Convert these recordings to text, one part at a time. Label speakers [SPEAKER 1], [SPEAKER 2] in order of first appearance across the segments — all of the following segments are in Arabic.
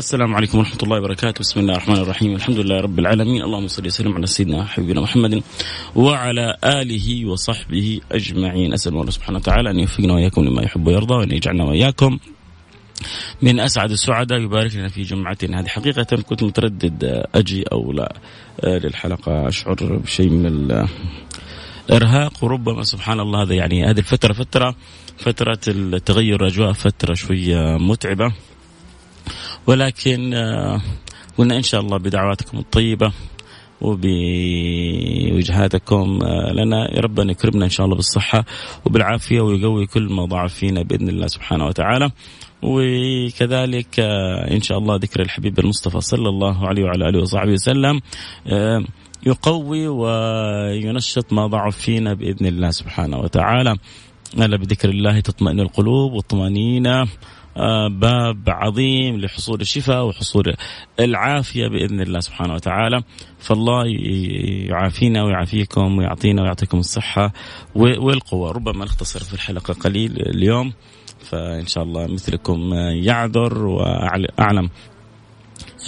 [SPEAKER 1] السلام عليكم ورحمة الله وبركاته. بسم الله الرحمن الرحيم. الحمد لله رب العالمين. اللهم صل وسلم على سيدنا حبيبنا محمد وعلى آله وصحبه أجمعين. أسأل الله سبحانه وتعالى أن يوفقنا وإياكم لما يحب ويرضى وأن يجعلنا وإياكم من أسعد السعداء. يبارك لنا في جمعتنا هذه حقيقة كنت متردد أجي أو لا. للحلقة أشعر بشيء من الإرهاق. وربما سبحان الله هذا يعني هذه الفترة فترة فترة التغير الأجواء فترة شوية متعبة. ولكن آه، قلنا إن شاء الله بدعواتكم الطيبة وبوجهاتكم آه، لنا يا رب أن يكرمنا إن شاء الله بالصحة وبالعافية ويقوي كل ما ضعف فينا بإذن الله سبحانه وتعالى. وكذلك آه، إن شاء الله ذكر الحبيب المصطفى صلى الله عليه وعلى آله وصحبه وسلم يقوي وينشط ما ضعف فينا بإذن الله سبحانه وتعالى. ألا بذكر الله تطمئن القلوب والطمأنينة باب عظيم لحصول الشفاء وحصول العافية بإذن الله سبحانه وتعالى. فالله يعافينا ويعافيكم ويعطينا ويعطيكم الصحة والقوة. ربما نختصر في الحلقة قليل اليوم فإن شاء الله مثلكم يعذر وأعلم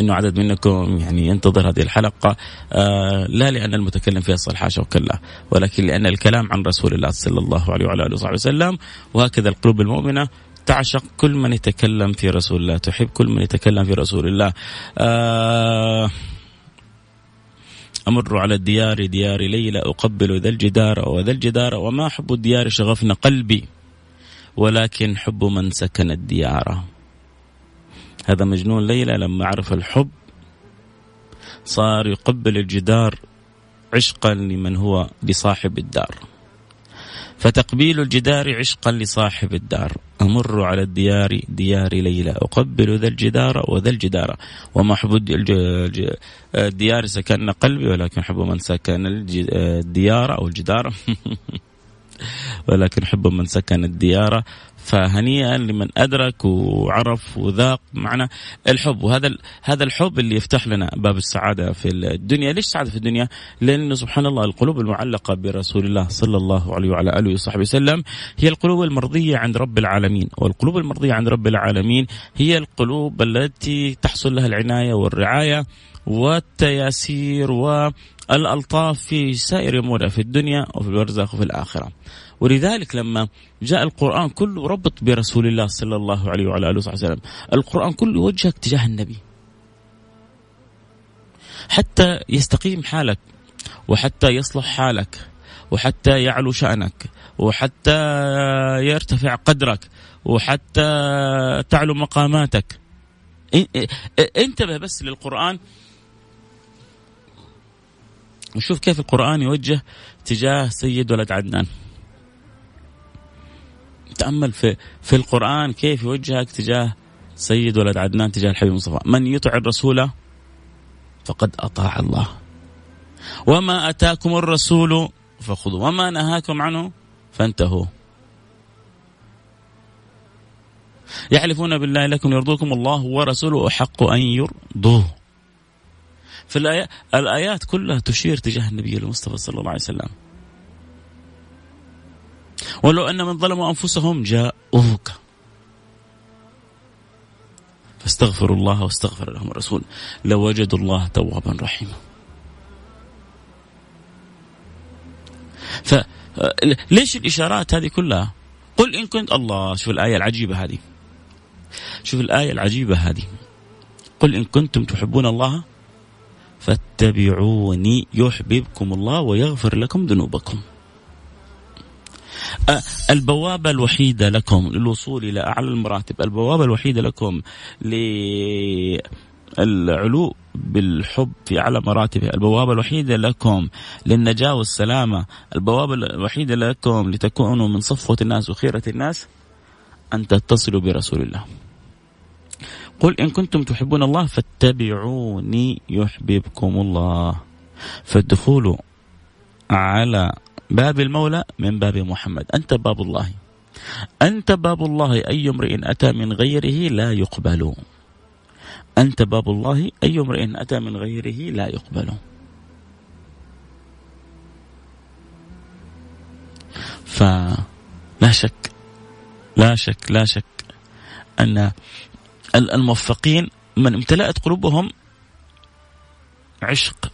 [SPEAKER 1] إنه عدد منكم يعني ينتظر هذه الحلقة. آه لا لأن المتكلم فيها صالح حاشا وكلا ولكن لأن الكلام عن رسول الله صلى الله عليه وعلى آله وصحبه وسلم وهكذا القلوب المؤمنة تعشق كل من يتكلم في رسول الله تحب كل من يتكلم في رسول الله. آه أمر على الديار ديار ليلى أقبل ذا الجدار وذا الجدار وما حب الديار شغفنا قلبي ولكن حب من سكن الديار. هذا مجنون ليلى لما عرف الحب صار يقبل الجدار عشقا لمن هو لصاحب الدار. فتقبيل الجدار عشقا لصاحب الدار. أمر على الديار ديار ليلى. أقبل ذا الجدار وذا الجدار. وما أحب الديار سكن قلبي ولكن أحب من سكن الديار أو الجدار. ولكن أحب من سكن الديار فهنيئا لمن أدرك وعرف وذاق معنى الحب. وهذا هذا الحب اللي يفتح لنا باب السعادة في الدنيا، ليش السعاده في الدنيا؟ لأنه سبحان الله القلوب المعلقة برسول الله صلى الله عليه وعلى آله وصحبه وسلم هي القلوب المرضية عند رب العالمين، والقلوب المرضية عند رب العالمين هي القلوب التي تحصل لها العناية والرعاية والتياسير والألطاف في سائر أمورها في الدنيا وفي البرزخ وفي الآخرة. ولذلك لما جاء القرآن كله ربط برسول الله صلى الله عليه وعلى آله وصحبه وسلم. القرآن كله يوجهك تجاه النبي. حتى يستقيم حالك وحتى يصلح حالك وحتى يعلو شأنك وحتى يرتفع قدرك وحتى تعلو مقاماتك. انتبه بس للقرآن. وشوف كيف القرآن يوجه تجاه سيد ولد عدنان. تأمل في في القرآن كيف يوجهك تجاه سيد ولد عدنان تجاه الحبيب المصطفى. من يطع الرسول فقد أطاع الله. وما أتاكم الرسول فخذوا وما نهاكم عنه فانتهوا. يحلفون بالله لكم يرضوكم الله ورسوله أحق أن يرضوه. في الآيات كلها تشير تجاه النبي المصطفى صلى الله عليه وسلم. ولو أن من ظلموا أنفسهم جاءوك. فاستغفروا الله واستغفر لهم الرسول. لوجدوا الله توابا رحيما. فليش الإشارات هذه كلها؟ قل إن كنت الله شوف الآية العجيبة هذه. شوف الآية العجيبة هذه. قل إن كنتم تحبون الله فاتبعوني يحببكم الله ويغفر لكم ذنوبكم. البوابة الوحيدة لكم للوصول إلى أعلى المراتب البوابة الوحيدة لكم للعلو بالحب في أعلى مراتبه البوابة الوحيدة لكم للنجاة والسلامة البوابة الوحيدة لكم لتكونوا من صفوة الناس وخيرة الناس أن تتصلوا برسول الله. قل إن كنتم تحبون الله فاتبعوني يحببكم الله. فالدخول على باب المولى من باب محمد. أنت باب الله. أنت باب الله أي امرئ أتى من غيره لا يقبل. أنت باب الله أي امرئ أتى من غيره لا يقبل. فلا شك لا شك لا شك أن الموفقين من امتلأت قلوبهم عشق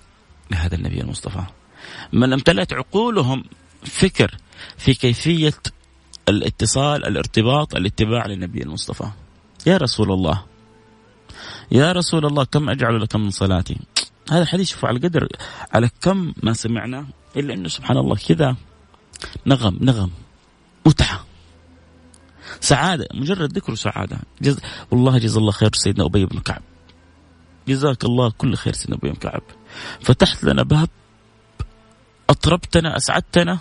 [SPEAKER 1] لهذا النبي المصطفى. من امتلأت عقولهم فكر في كيفية الاتصال الارتباط الاتباع للنبي المصطفى. يا رسول الله يا رسول الله كم أجعل لك من صلاتي؟ هذا الحديث شوف على قدر على كم ما سمعنا إلا أنه سبحان الله كذا نغم نغم متعة. سعادة مجرد ذكر سعادة. جز... والله جزا الله خير سيدنا أبي بن كعب. جزاك الله كل خير سيدنا أبي بن كعب. فتحت لنا باب أطربتنا أسعدتنا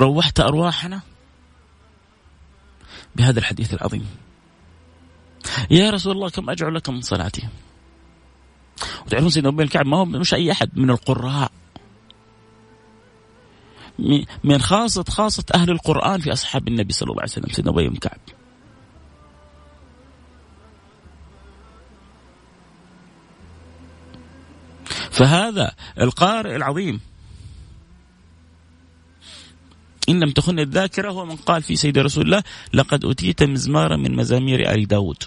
[SPEAKER 1] روحت أرواحنا. بهذا الحديث العظيم. يا رسول الله كم أجعل لك من صلاتي؟ وتعرفون سيدنا أبي الكعب ما هو مش أي أحد من القراء. من خاصة خاصة أهل القرآن في أصحاب النبي صلى الله عليه وسلم سيدنا أبي بن كعب فهذا القارئ العظيم. إن لم تخن الذاكرة هو من قال في سيد رسول الله لقد أتيت مزمارا من مزامير آل داود.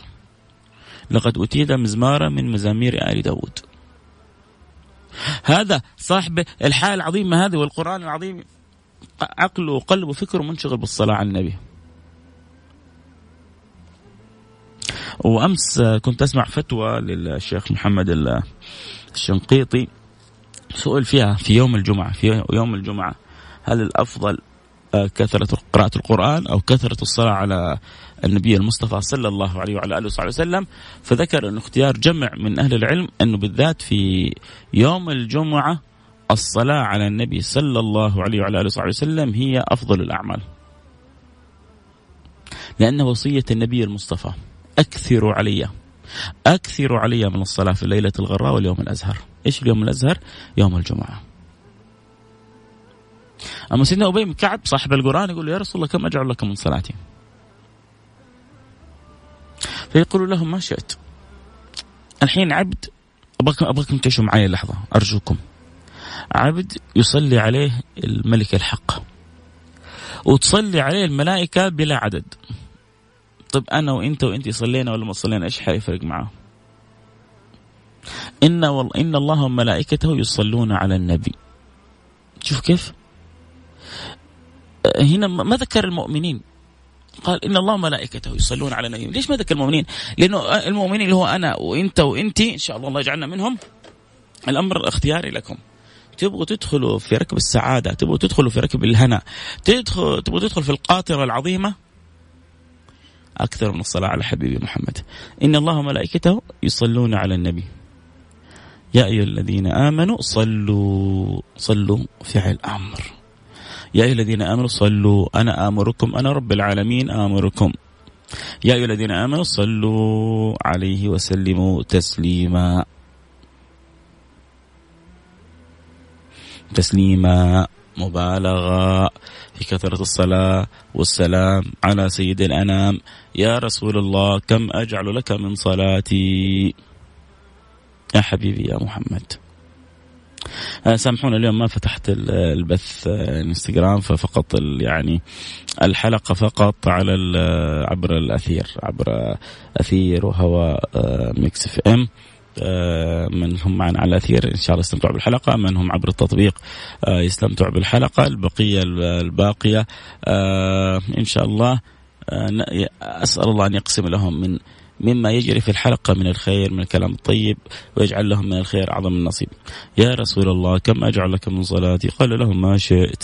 [SPEAKER 1] لقد أتيت مزمارا من مزامير آل داود. هذا صاحب الحال العظيمة هذه والقرآن العظيم عقله وقلبه وفكره منشغل بالصلاة على النبي. وأمس كنت أسمع فتوى للشيخ محمد الشنقيطي سئل فيها في يوم الجمعة في يوم الجمعة هل الأفضل آه، كثرة قراءة القرآن أو كثرة الصلاة على النبي المصطفى صلى الله عليه وعلى آله وصحبه وسلم؟ فذكر أن اختيار جمع من أهل العلم أنه بالذات في يوم الجمعة الصلاة على النبي صلى الله عليه وعلى آله وصحبه وسلم هي أفضل الأعمال. لأن وصية النبي المصطفى أكثروا علي أكثروا علي من الصلاة في الليلة الغراء واليوم الأزهر. إيش اليوم الأزهر؟ يوم الجمعة. أما سيدنا أبي بن كعب صاحب القرآن يقول يا رسول الله كم أجعل لك من صلاتي؟ فيقول لهم ما شئت. الحين عبد أبغاكم أبغاكم تعيشوا معي لحظة أرجوكم. عبد يصلي عليه الملك الحق. وتصلي عليه الملائكة بلا عدد. طيب أنا وأنت وأنت صلينا ولا ما صلينا؟ إيش حيفرق معاه إن, وال... إن الله وملائكته يصلون على النبي. شوف كيف؟ هنا ما ذكر المؤمنين. قال إن الله وملائكته يصلون على النبي. ليش ما ذكر المؤمنين؟ لأنه المؤمنين اللي هو أنا وإنت وانت إن شاء الله الله يجعلنا منهم. الأمر اختياري لكم. تبغوا تدخلوا في ركب السعادة تبغوا تدخلوا في ركب الهنا تدخل تبغوا تدخل في القاطرة العظيمة أكثر من الصلاة على حبيبي محمد. إن الله وملائكته يصلون على النبي. يا أيها الذين آمنوا صلوا صلوا فعل أمر يا أيها الذين آمنوا صلوا. أنا آمركم أنا رب العالمين آمركم. يا أيها الذين آمنوا صلوا عليه وسلموا تسليما. تسليما مبالغة في كثرة الصلاة والسلام على سيد الأنام. يا رسول الله كم أجعل لك من صلاتي؟ يا حبيبي يا محمد. آه، سامحونا اليوم ما فتحت البث الانستغرام ففقط يعني الحلقة فقط على عبر الأثير عبر أثير وهواء آه، Mix FM. آه، من هم معنا على الاثير إن شاء الله يستمتعوا بالحلقة. من هم عبر التطبيق يستمتعوا بالحلقة. البقية الباقية إن شاء الله أسأل الله أن يقسم لهم من مما يجري في الحلقة من الخير من الكلام الطيب ويجعل لهم من الخير أعظم النصيب. يا رسول الله كم أجعل لك من صلاتي؟ قال لهم ما شئت.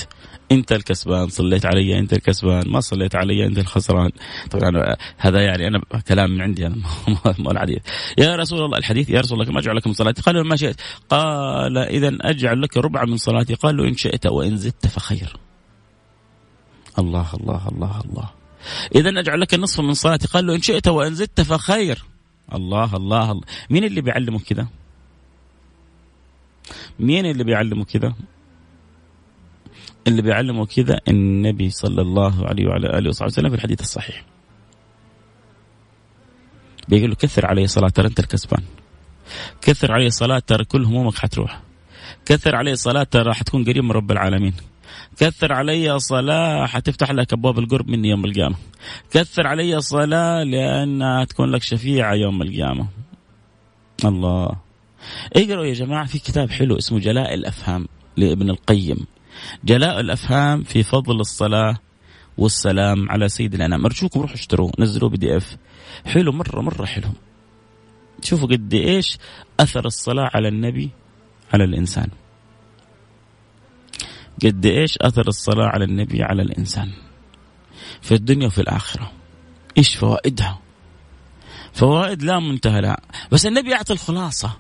[SPEAKER 1] انت الكسبان صليت علي انت الكسبان. ما صليت علي انت الخسران. طبعا هذا يعني أنا كلام من عندي أنا مو الحديث يا رسول الله الحديث يا رسول الله كم أجعل لك من صلاتي؟ قال ما شئت. قال اذا أجعل لك ربع من صلاتي. قال له إن شئت وإن زدت فخير. الله الله الله الله. إذا أجعل لك النصف من صلاتي. قال له إن شئت وإن زدت فخير. الله الله الله. مين اللي بيعلمه كذا مين اللي بيعلمه كذا اللي بيعلمه كذا النبي صلى الله عليه وعلى آله وصحبه وسلم في الحديث الصحيح. بيقول له كثر علي صلاة ترى أنت الكسبان. كثر علي صلاة ترى كل همومك حتروح. كثر علي صلاة ترى حتكون قريب من رب العالمين. كثر علي صلاة حتفتح لك أبواب القرب مني يوم القيامة. كثر علي صلاة لأنها تكون لك شفيعة يوم القيامة. الله. اقرأوا يا جماعة في كتاب حلو اسمه جلاء الأفهام لابن القيم. جلاء الأفهام في فضل الصلاة والسلام على سيد الأنام. أرجوكم روحوا اشتروه نزلوه بي دي إف. حلو مرة مرة حلو شوفوا قد إيش أثر الصلاة على النبي على الإنسان. قد إيش أثر الصلاة على النبي على الإنسان. في الدنيا وفي الآخرة. إيش فوائدها؟ فوائد لا منتهى لها. بس النبي يعطي الخلاصة.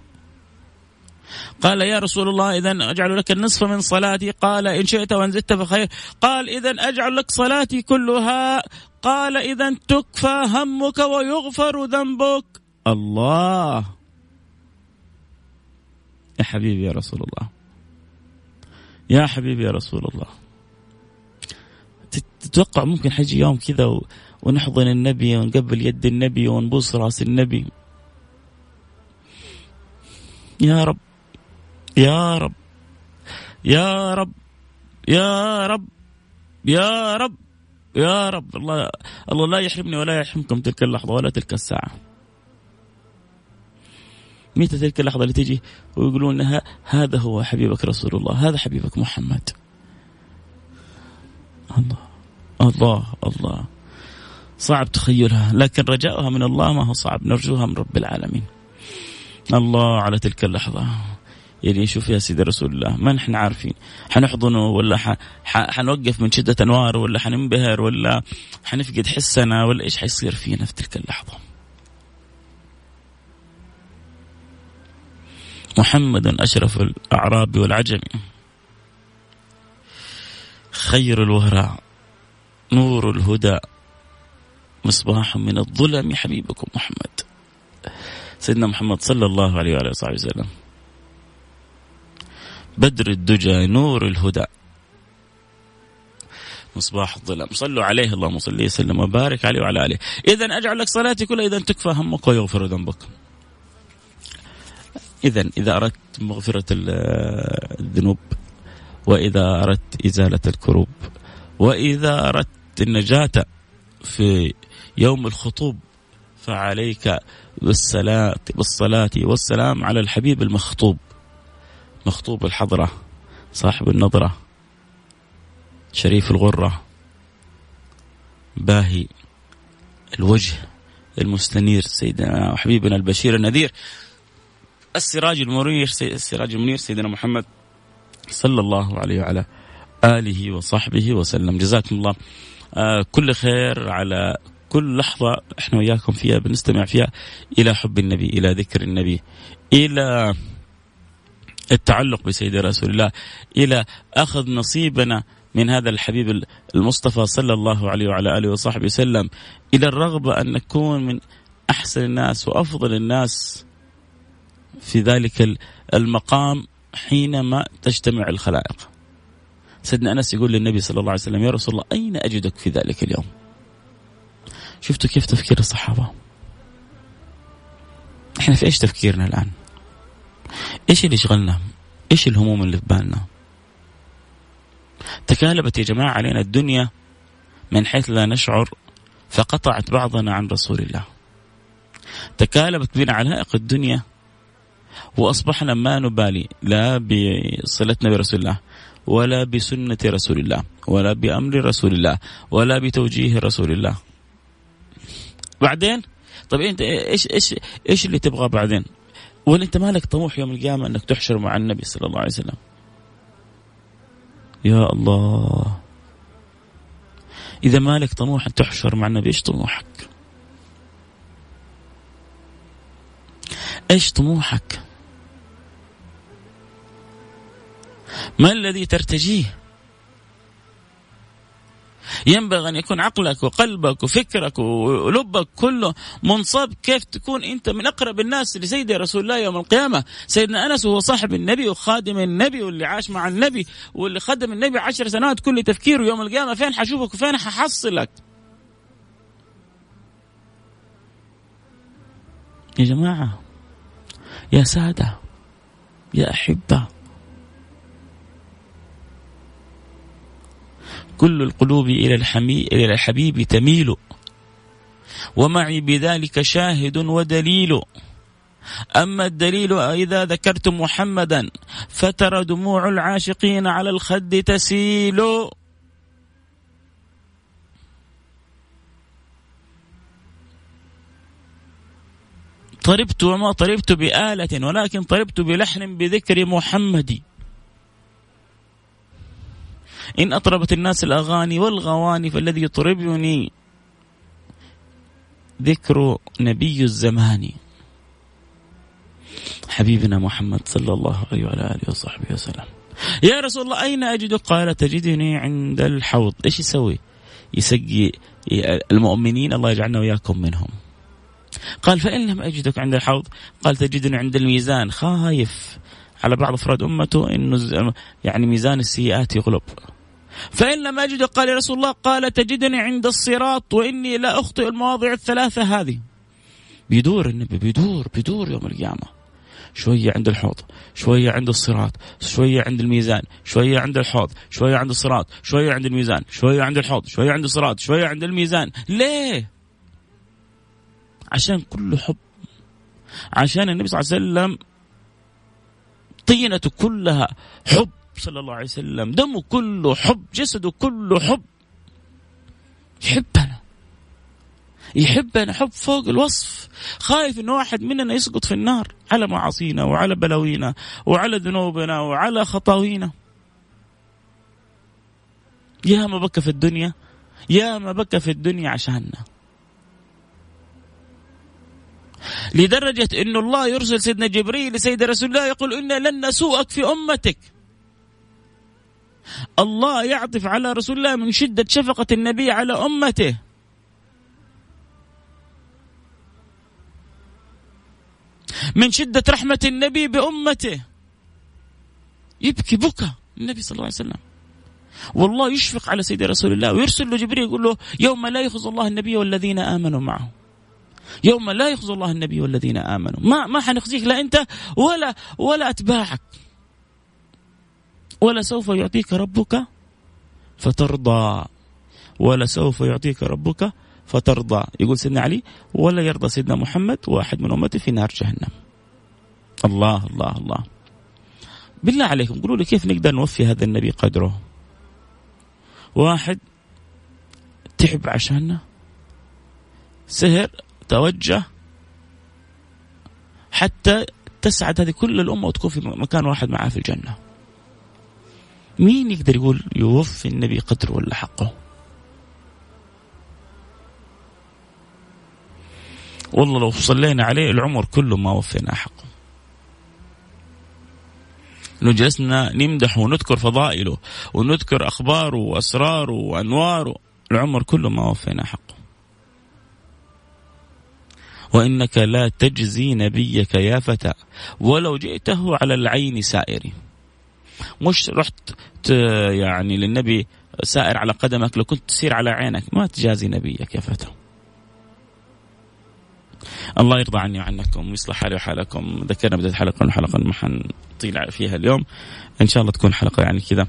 [SPEAKER 1] قال يا رسول الله إذا أجعل لك النصف من صلاتي. قال إن شئت وإن زدت فخير. قال إذا أجعل لك صلاتي كلها. قال إذا تكفى همك ويغفر ذنبك. الله. يا حبيبي يا رسول الله. يا حبيبي يا رسول الله. تتوقع ممكن حيجي يوم كذا ونحضن النبي ونقبل يد النبي ونبوس رأس النبي. يا رب. يا رب يا رب يا رب يا رب يا رب. الله الله لا يحرمني ولا يحرمكم تلك اللحظة ولا تلك الساعة. متى تلك اللحظة اللي تجي ويقولون هذا هو حبيبك رسول الله هذا حبيبك محمد. الله الله الله. صعب تخيلها لكن رجاؤها من الله ما هو صعب نرجوها من رب العالمين. الله على تلك اللحظة. يعني شوف يا سيدي رسول الله ما نحن عارفين. حنحضنه ولا حنوقف من شدة أنوار ولا حننبهر ولا حنفقد حسنا ولا إيش حيصير فينا في تلك اللحظة. محمد أشرف الأعراب والعجم خير الوهراء نور الهدى مصباح من الظلم حبيبكم محمد. سيدنا محمد صلى الله عليه وعلى وصحبه وسلم. بدر الدجى نور الهدى. مصباح الظلام. صلوا عليه اللهم صل وسلم وبارك عليه وعلى آله. اذا أجعل لك صلاتي كلها. اذا تكفى همك ويغفر ذنبك. إذا إذا أردت مغفرة الذنوب وإذا أردت إزالة الكروب وإذا أردت النجاة في يوم الخطوب فعليك بالصلاة بالصلاة والسلام على الحبيب المخطوب. مخطوب الحضرة صاحب النظرة شريف الغرة باهي الوجه المستنير سيدنا وحبيبنا البشير النذير السراج المنير السراج المنير سيدنا محمد صلى الله عليه وعلى آله وصحبه وسلم. جزاكم الله. آه كل خير على كل لحظة إحنا وياكم فيها بنستمع فيها إلى حب النبي إلى ذكر النبي إلى التعلق بسيد رسول الله إلى أخذ نصيبنا من هذا الحبيب المصطفى صلى الله عليه وعلى آله وصحبه وسلم إلى الرغبة أن نكون من أحسن الناس وأفضل الناس في ذلك المقام حينما تجتمع الخلائق. سيدنا أنس يقول للنبي صلى الله عليه وسلم يا رسول الله أين أجدك في ذلك اليوم؟ شفتوا كيف تفكير الصحابة؟ إحنا في إيش تفكيرنا الآن؟ إيش اللي يشغلنا؟ إيش الهموم اللي في بالنا؟ تكالبت يا جماعة علينا الدنيا من حيث لا نشعر فقطعت بعضنا عن رسول الله. تكالبت بنا علائق الدنيا وأصبحنا ما نبالي لا بصلتنا برسول الله ولا بسنة رسول الله ولا بأمر رسول الله ولا بتوجيه رسول الله. بعدين طيب أنت إيش إيش إيش اللي تبغاه بعدين؟ ولا أنت مالك طموح يوم القيامة إنك تحشر مع النبي صلى الله عليه وسلم؟ يا الله إذا مالك طموح أن تحشر مع النبي إيش طموحك؟ إيش طموحك؟ ما الذي ترتجيه؟ ينبغي أن يكون عقلك وقلبك وفكرك ولبك كله منصب كيف تكون أنت من أقرب الناس لسيدي رسول الله يوم القيامة. سيدنا أنس هو صاحب النبي وخادم النبي واللي عاش مع النبي واللي خدم النبي عشر سنوات كل تفكيره يوم القيامة. فين حشوفك وفين ححصلك؟ يا جماعة يا سادة يا أحبة كل القلوب إلى الحمي إلى الحبيب تميل. ومعي بذلك شاهد ودليل. أما الدليل إذا ذكرت محمدا فترى دموع العاشقين على الخد تسيل. طربت وما طربت بآلة ولكن طربت بلحن بذكر محمد. إن أطربت الناس الأغاني والغواني فالذي يطربني ذكر نبي الزمان. حبيبنا محمد صلى الله عليه وعلى آله وصحبه وسلم. يا رسول الله أين أجدك قال تجدني عند الحوض. إيش يسوي؟ يسقي المؤمنين. الله يجعلنا وإياكم منهم. قال فإن لم أجدك عند الحوض؟ قال تجدني عند الميزان. خايف. على بعض أفراد أمته أنه يعني ميزان السيئات يغلب. فإن لم أجد قال يا رسول الله قال تجدني عند الصراط وإني لا أخطئ المواضع الثلاثة هذه. بيدور النبي بيدور بيدور يوم القيامة. شوية عند الحوض شوية عند الصراط شوية عند الميزان شوية عند الحوض شوية عند الصراط شوية عند الميزان شوية عند الحوض شوية عند الصراط شوية عند الميزان. ليه؟ عشان كله حب. عشان النبي صلى الله عليه وسلم طينته كلها حب. صلى الله عليه وسلم. دمه كله حب جسده كله حب. يحبنا. يحبنا حب فوق الوصف. خايف إن واحد مننا يسقط في النار. على معاصينا وعلى بلاوينا وعلى ذنوبنا وعلى خطاوينا. يا ما بكى في الدنيا يا ما بكى في الدنيا عشاننا. لدرجة أن الله يرسل سيدنا جبريل لسيد رسول الله يقول إنا لن نسوءك في أمتك. الله يعطف على رسول الله من شدة شفقة النبي على أمته. من شدة رحمة النبي بأمته. يبكي بكى النبي صلى الله عليه وسلم. والله يشفق على سيدي رسول الله ويرسل له جبريل يقول له يوم لا يخز الله النبي والذين آمنوا معه. يوم لا يخز الله النبي والذين آمنوا. ما ما حنخزيك لا أنت ولا ولا أتباعك. ولسوف يعطيك ربك فترضى. ولسوف يعطيك ربك فترضى. يقول سيدنا علي ولا يرضى سيدنا محمد واحد من امته في نار جهنم. الله الله الله. بالله عليكم قولوا لي كيف نقدر نوفي هذا النبي قدره؟ واحد تعب عشاننا سهر توجه. حتى تسعد هذه كل الأمة وتكون في مكان واحد معاه في الجنة. مين يقدر يقول يوفي النبي قدره ولا حقه؟ والله لو صلينا عليه العمر كله ما وفينا حقه. إنه جلسنا نمدح ونذكر فضائله ونذكر أخباره وأسراره وأنواره العمر كله ما وفينا حقه. وإنك لا تجزي نبيك يا فتى ولو جئته على العين سائر. مش رحت يعني للنبي سائر على قدمك لو كنت تسير على عينك ما تجازي نبيك يا فتى. الله يرضى عني وعنكم ويصلح حالي وحالكم. ذكرنا بداية الحلقة الحلقة ما حنطيل فيها اليوم. إن شاء الله تكون حلقة يعني كذا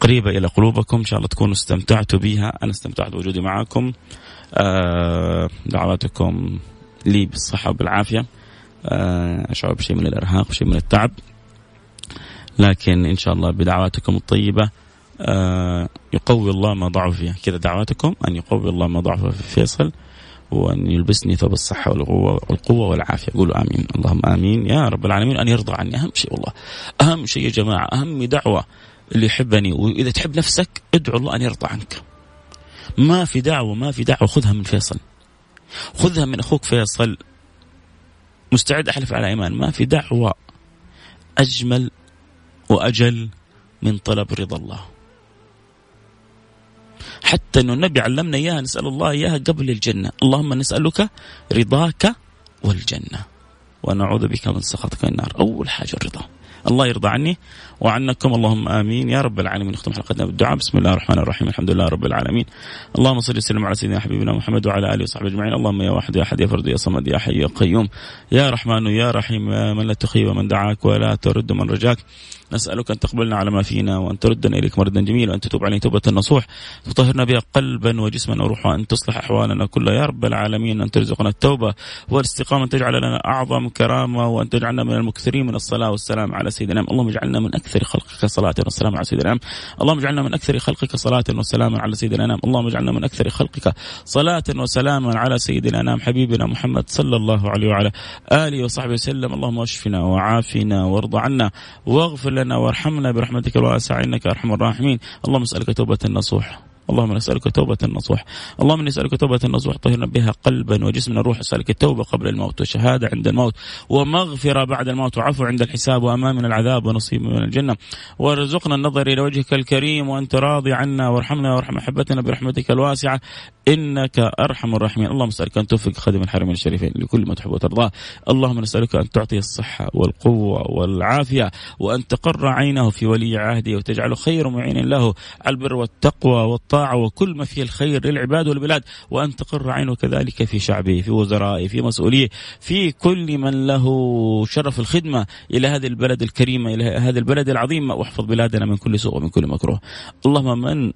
[SPEAKER 1] قريبة إلى قلوبكم. إن شاء الله تكونوا استمتعتوا بها. أنا استمتعت بوجودي معكم آه دعواتكم لي بالصحة وبالعافيه آه أشعر بشيء من الإرهاق وشيء من التعب. لكن إن شاء الله بدعواتكم الطيبة آه يقوي الله ما ضعف فيها. كذا دعواتكم أن يقوي الله ما ضعف في فيصل وأن يلبسني ثوب الصحة والقوة, والقوة والعافية. قولوا آمين. اللهم آمين. يا رب العالمين أن يرضى عني. أهم شيء والله. أهم شيء يا جماعة أهم دعوة اللي يحبني. وإذا تحب نفسك ادعو الله أن يرضى عنك. ما في دعوة ما في دعوة خذها من فيصل. خذها من أخوك فيصل. مستعد أحلف على إيمان. ما في دعوة أجمل وأجل من طلب رضا الله. حتى إنه النبي علمنا إياها نسأل الله إياها قبل الجنة، اللهم نسألك رضاك والجنة. ونعوذ بك من سخطك النار، أول حاجة الرضا. الله يرضى عني وعنكم. اللهم آمين. يا رب العالمين. نختم حلقتنا بالدعاء. بسم الله الرحمن الرحيم. الحمد لله رب العالمين. اللهم صل وسلم على سيدنا حبيبنا محمد وعلى آله وصحبه أجمعين. اللهم يا واحد يا أحد يا فرد يا صمد يا حي يا قيوم. يا رحمن يا رحيم. يا من لا تخيب من دعاك ولا ترد من رجاك. نسألك أن تقبلنا على ما فينا وأن تردنا إليك مردا جميلا. وأن تتوب علينا توبة نصوح تطهرنا بها قلبا وجسما وروحا. أن تصلح أحوالنا كلها. يا رب العالمين. أن ترزقنا التوبة والاستقامة. تجعل لنا أعظم كرامة. وأن تجعلنا من المكثرين من الصلاة والسلام على سيدنا اللهم اجعلنا من أكثر خلقك صلاة والسلام على سيدنا اللهم اجعلنا من أكثر خلقك صلاة وسلاما على سيدنا اللهم اجعلنا من أكثر خلقك صلاة وسلاما على سيدنا حبيبنا محمد صلى الله عليه وعلى آله وصحبه وسلم. اللهم اشفنا وعافنا وارض عنا. واغفر لنا وارحمنا برحمتك الواسعة. إنك أرحم الراحمين. اللهم اسألك توبة نصوح اللهم نسألك توبة نصوح. اللهم نسألك توبة نصوح. طهرنا بها قلبا وجسمنا الروح اسألك التوبة قبل الموت وشهادة عند الموت. ومغفرة بعد الموت. وعفو عند الحساب. وأمان من العذاب ونصيب من الجنة. وارزقنا النظر إلى وجهك الكريم. وأنت راضي عنا. وارحمنا. وارحم أحبتنا برحمتك الواسعة. إنك أرحم الراحمين. اللهم نسألك أن توفق خادم الحرمين الشريفين لكل ما تحب وترضاه اللهم نسألك أن تعطي الصحة والقوة والعافية. وأن تقر عينه في ولي عهده. وتجعله خير معين له. على البر والتقوى والطاعة. وكل ما فيه الخير للعباد والبلاد وأن تقر عينه كذلك في شعبه في وزرائه في مسؤوليه في كل من له شرف الخدمة إلى هذه البلد الكريمة إلى هذا البلد العظيم واحفظ بلادنا من كل سوء ومن كل مكروه. اللهم من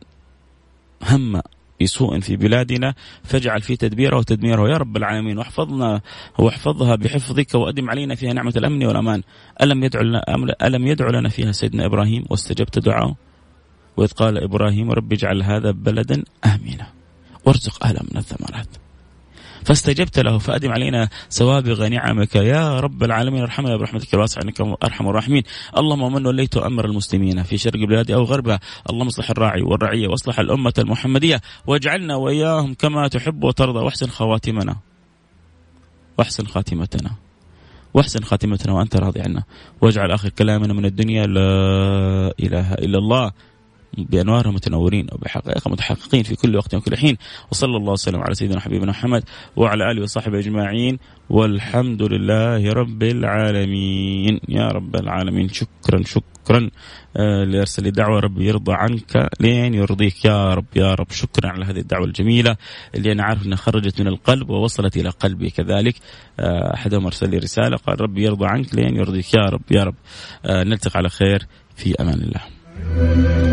[SPEAKER 1] هم بسوء في بلادنا فاجعل في تدبيره وتدميره. يا رب العالمين واحفظنا واحفظها بحفظك وأدم علينا فيها نعمة الأمن والأمان. ألم يدعو لنا ألم يدعو لنا فيها سيدنا إبراهيم؟ واستجبت دعاءه وإذ قال إبراهيم رب اجعل هذا بلدا آمنا. وارزق أهله من الثمرات. فاستجبت له فأدم علينا سوابغ نعمك. يا رب العالمين ارحمنا برحمتك الواسعة انك أرحم الراحمين. اللهم من وليت أمر المسلمين في شرق البلاد أو غربها. اللهم اصلح الراعي والرعية واصلح الأمة المحمدية. واجعلنا وإياهم كما تحب وترضى. واحسن خواتمنا. واحسن خاتمتنا. واحسن خاتمتنا وأنت راضي عنا. واجعل آخر كلامنا من الدنيا لا إله إلا الله. بانوارها متنورين وبحقائق متحققين في كل وقت وكل حين. وصلى الله وسلم على سيدنا حبيبنا محمد وعلى آله وصحبه أجمعين. والحمد لله رب العالمين. يا رب العالمين. شكرا شكرا. آه اللي ارسل الدعوه رب يرضى عنك لين يرضيك. يا رب يا رب. شكرا على هذه الدعوة الجميلة. اللي أنا عارف إنها خرجت من القلب ووصلت إلى قلبي كذلك. آه احدهم أرسل لي رسالة. قال رب يرضى عنك لين يرضيك. يا رب يا رب. آه نلتقي على خير. في أمان الله.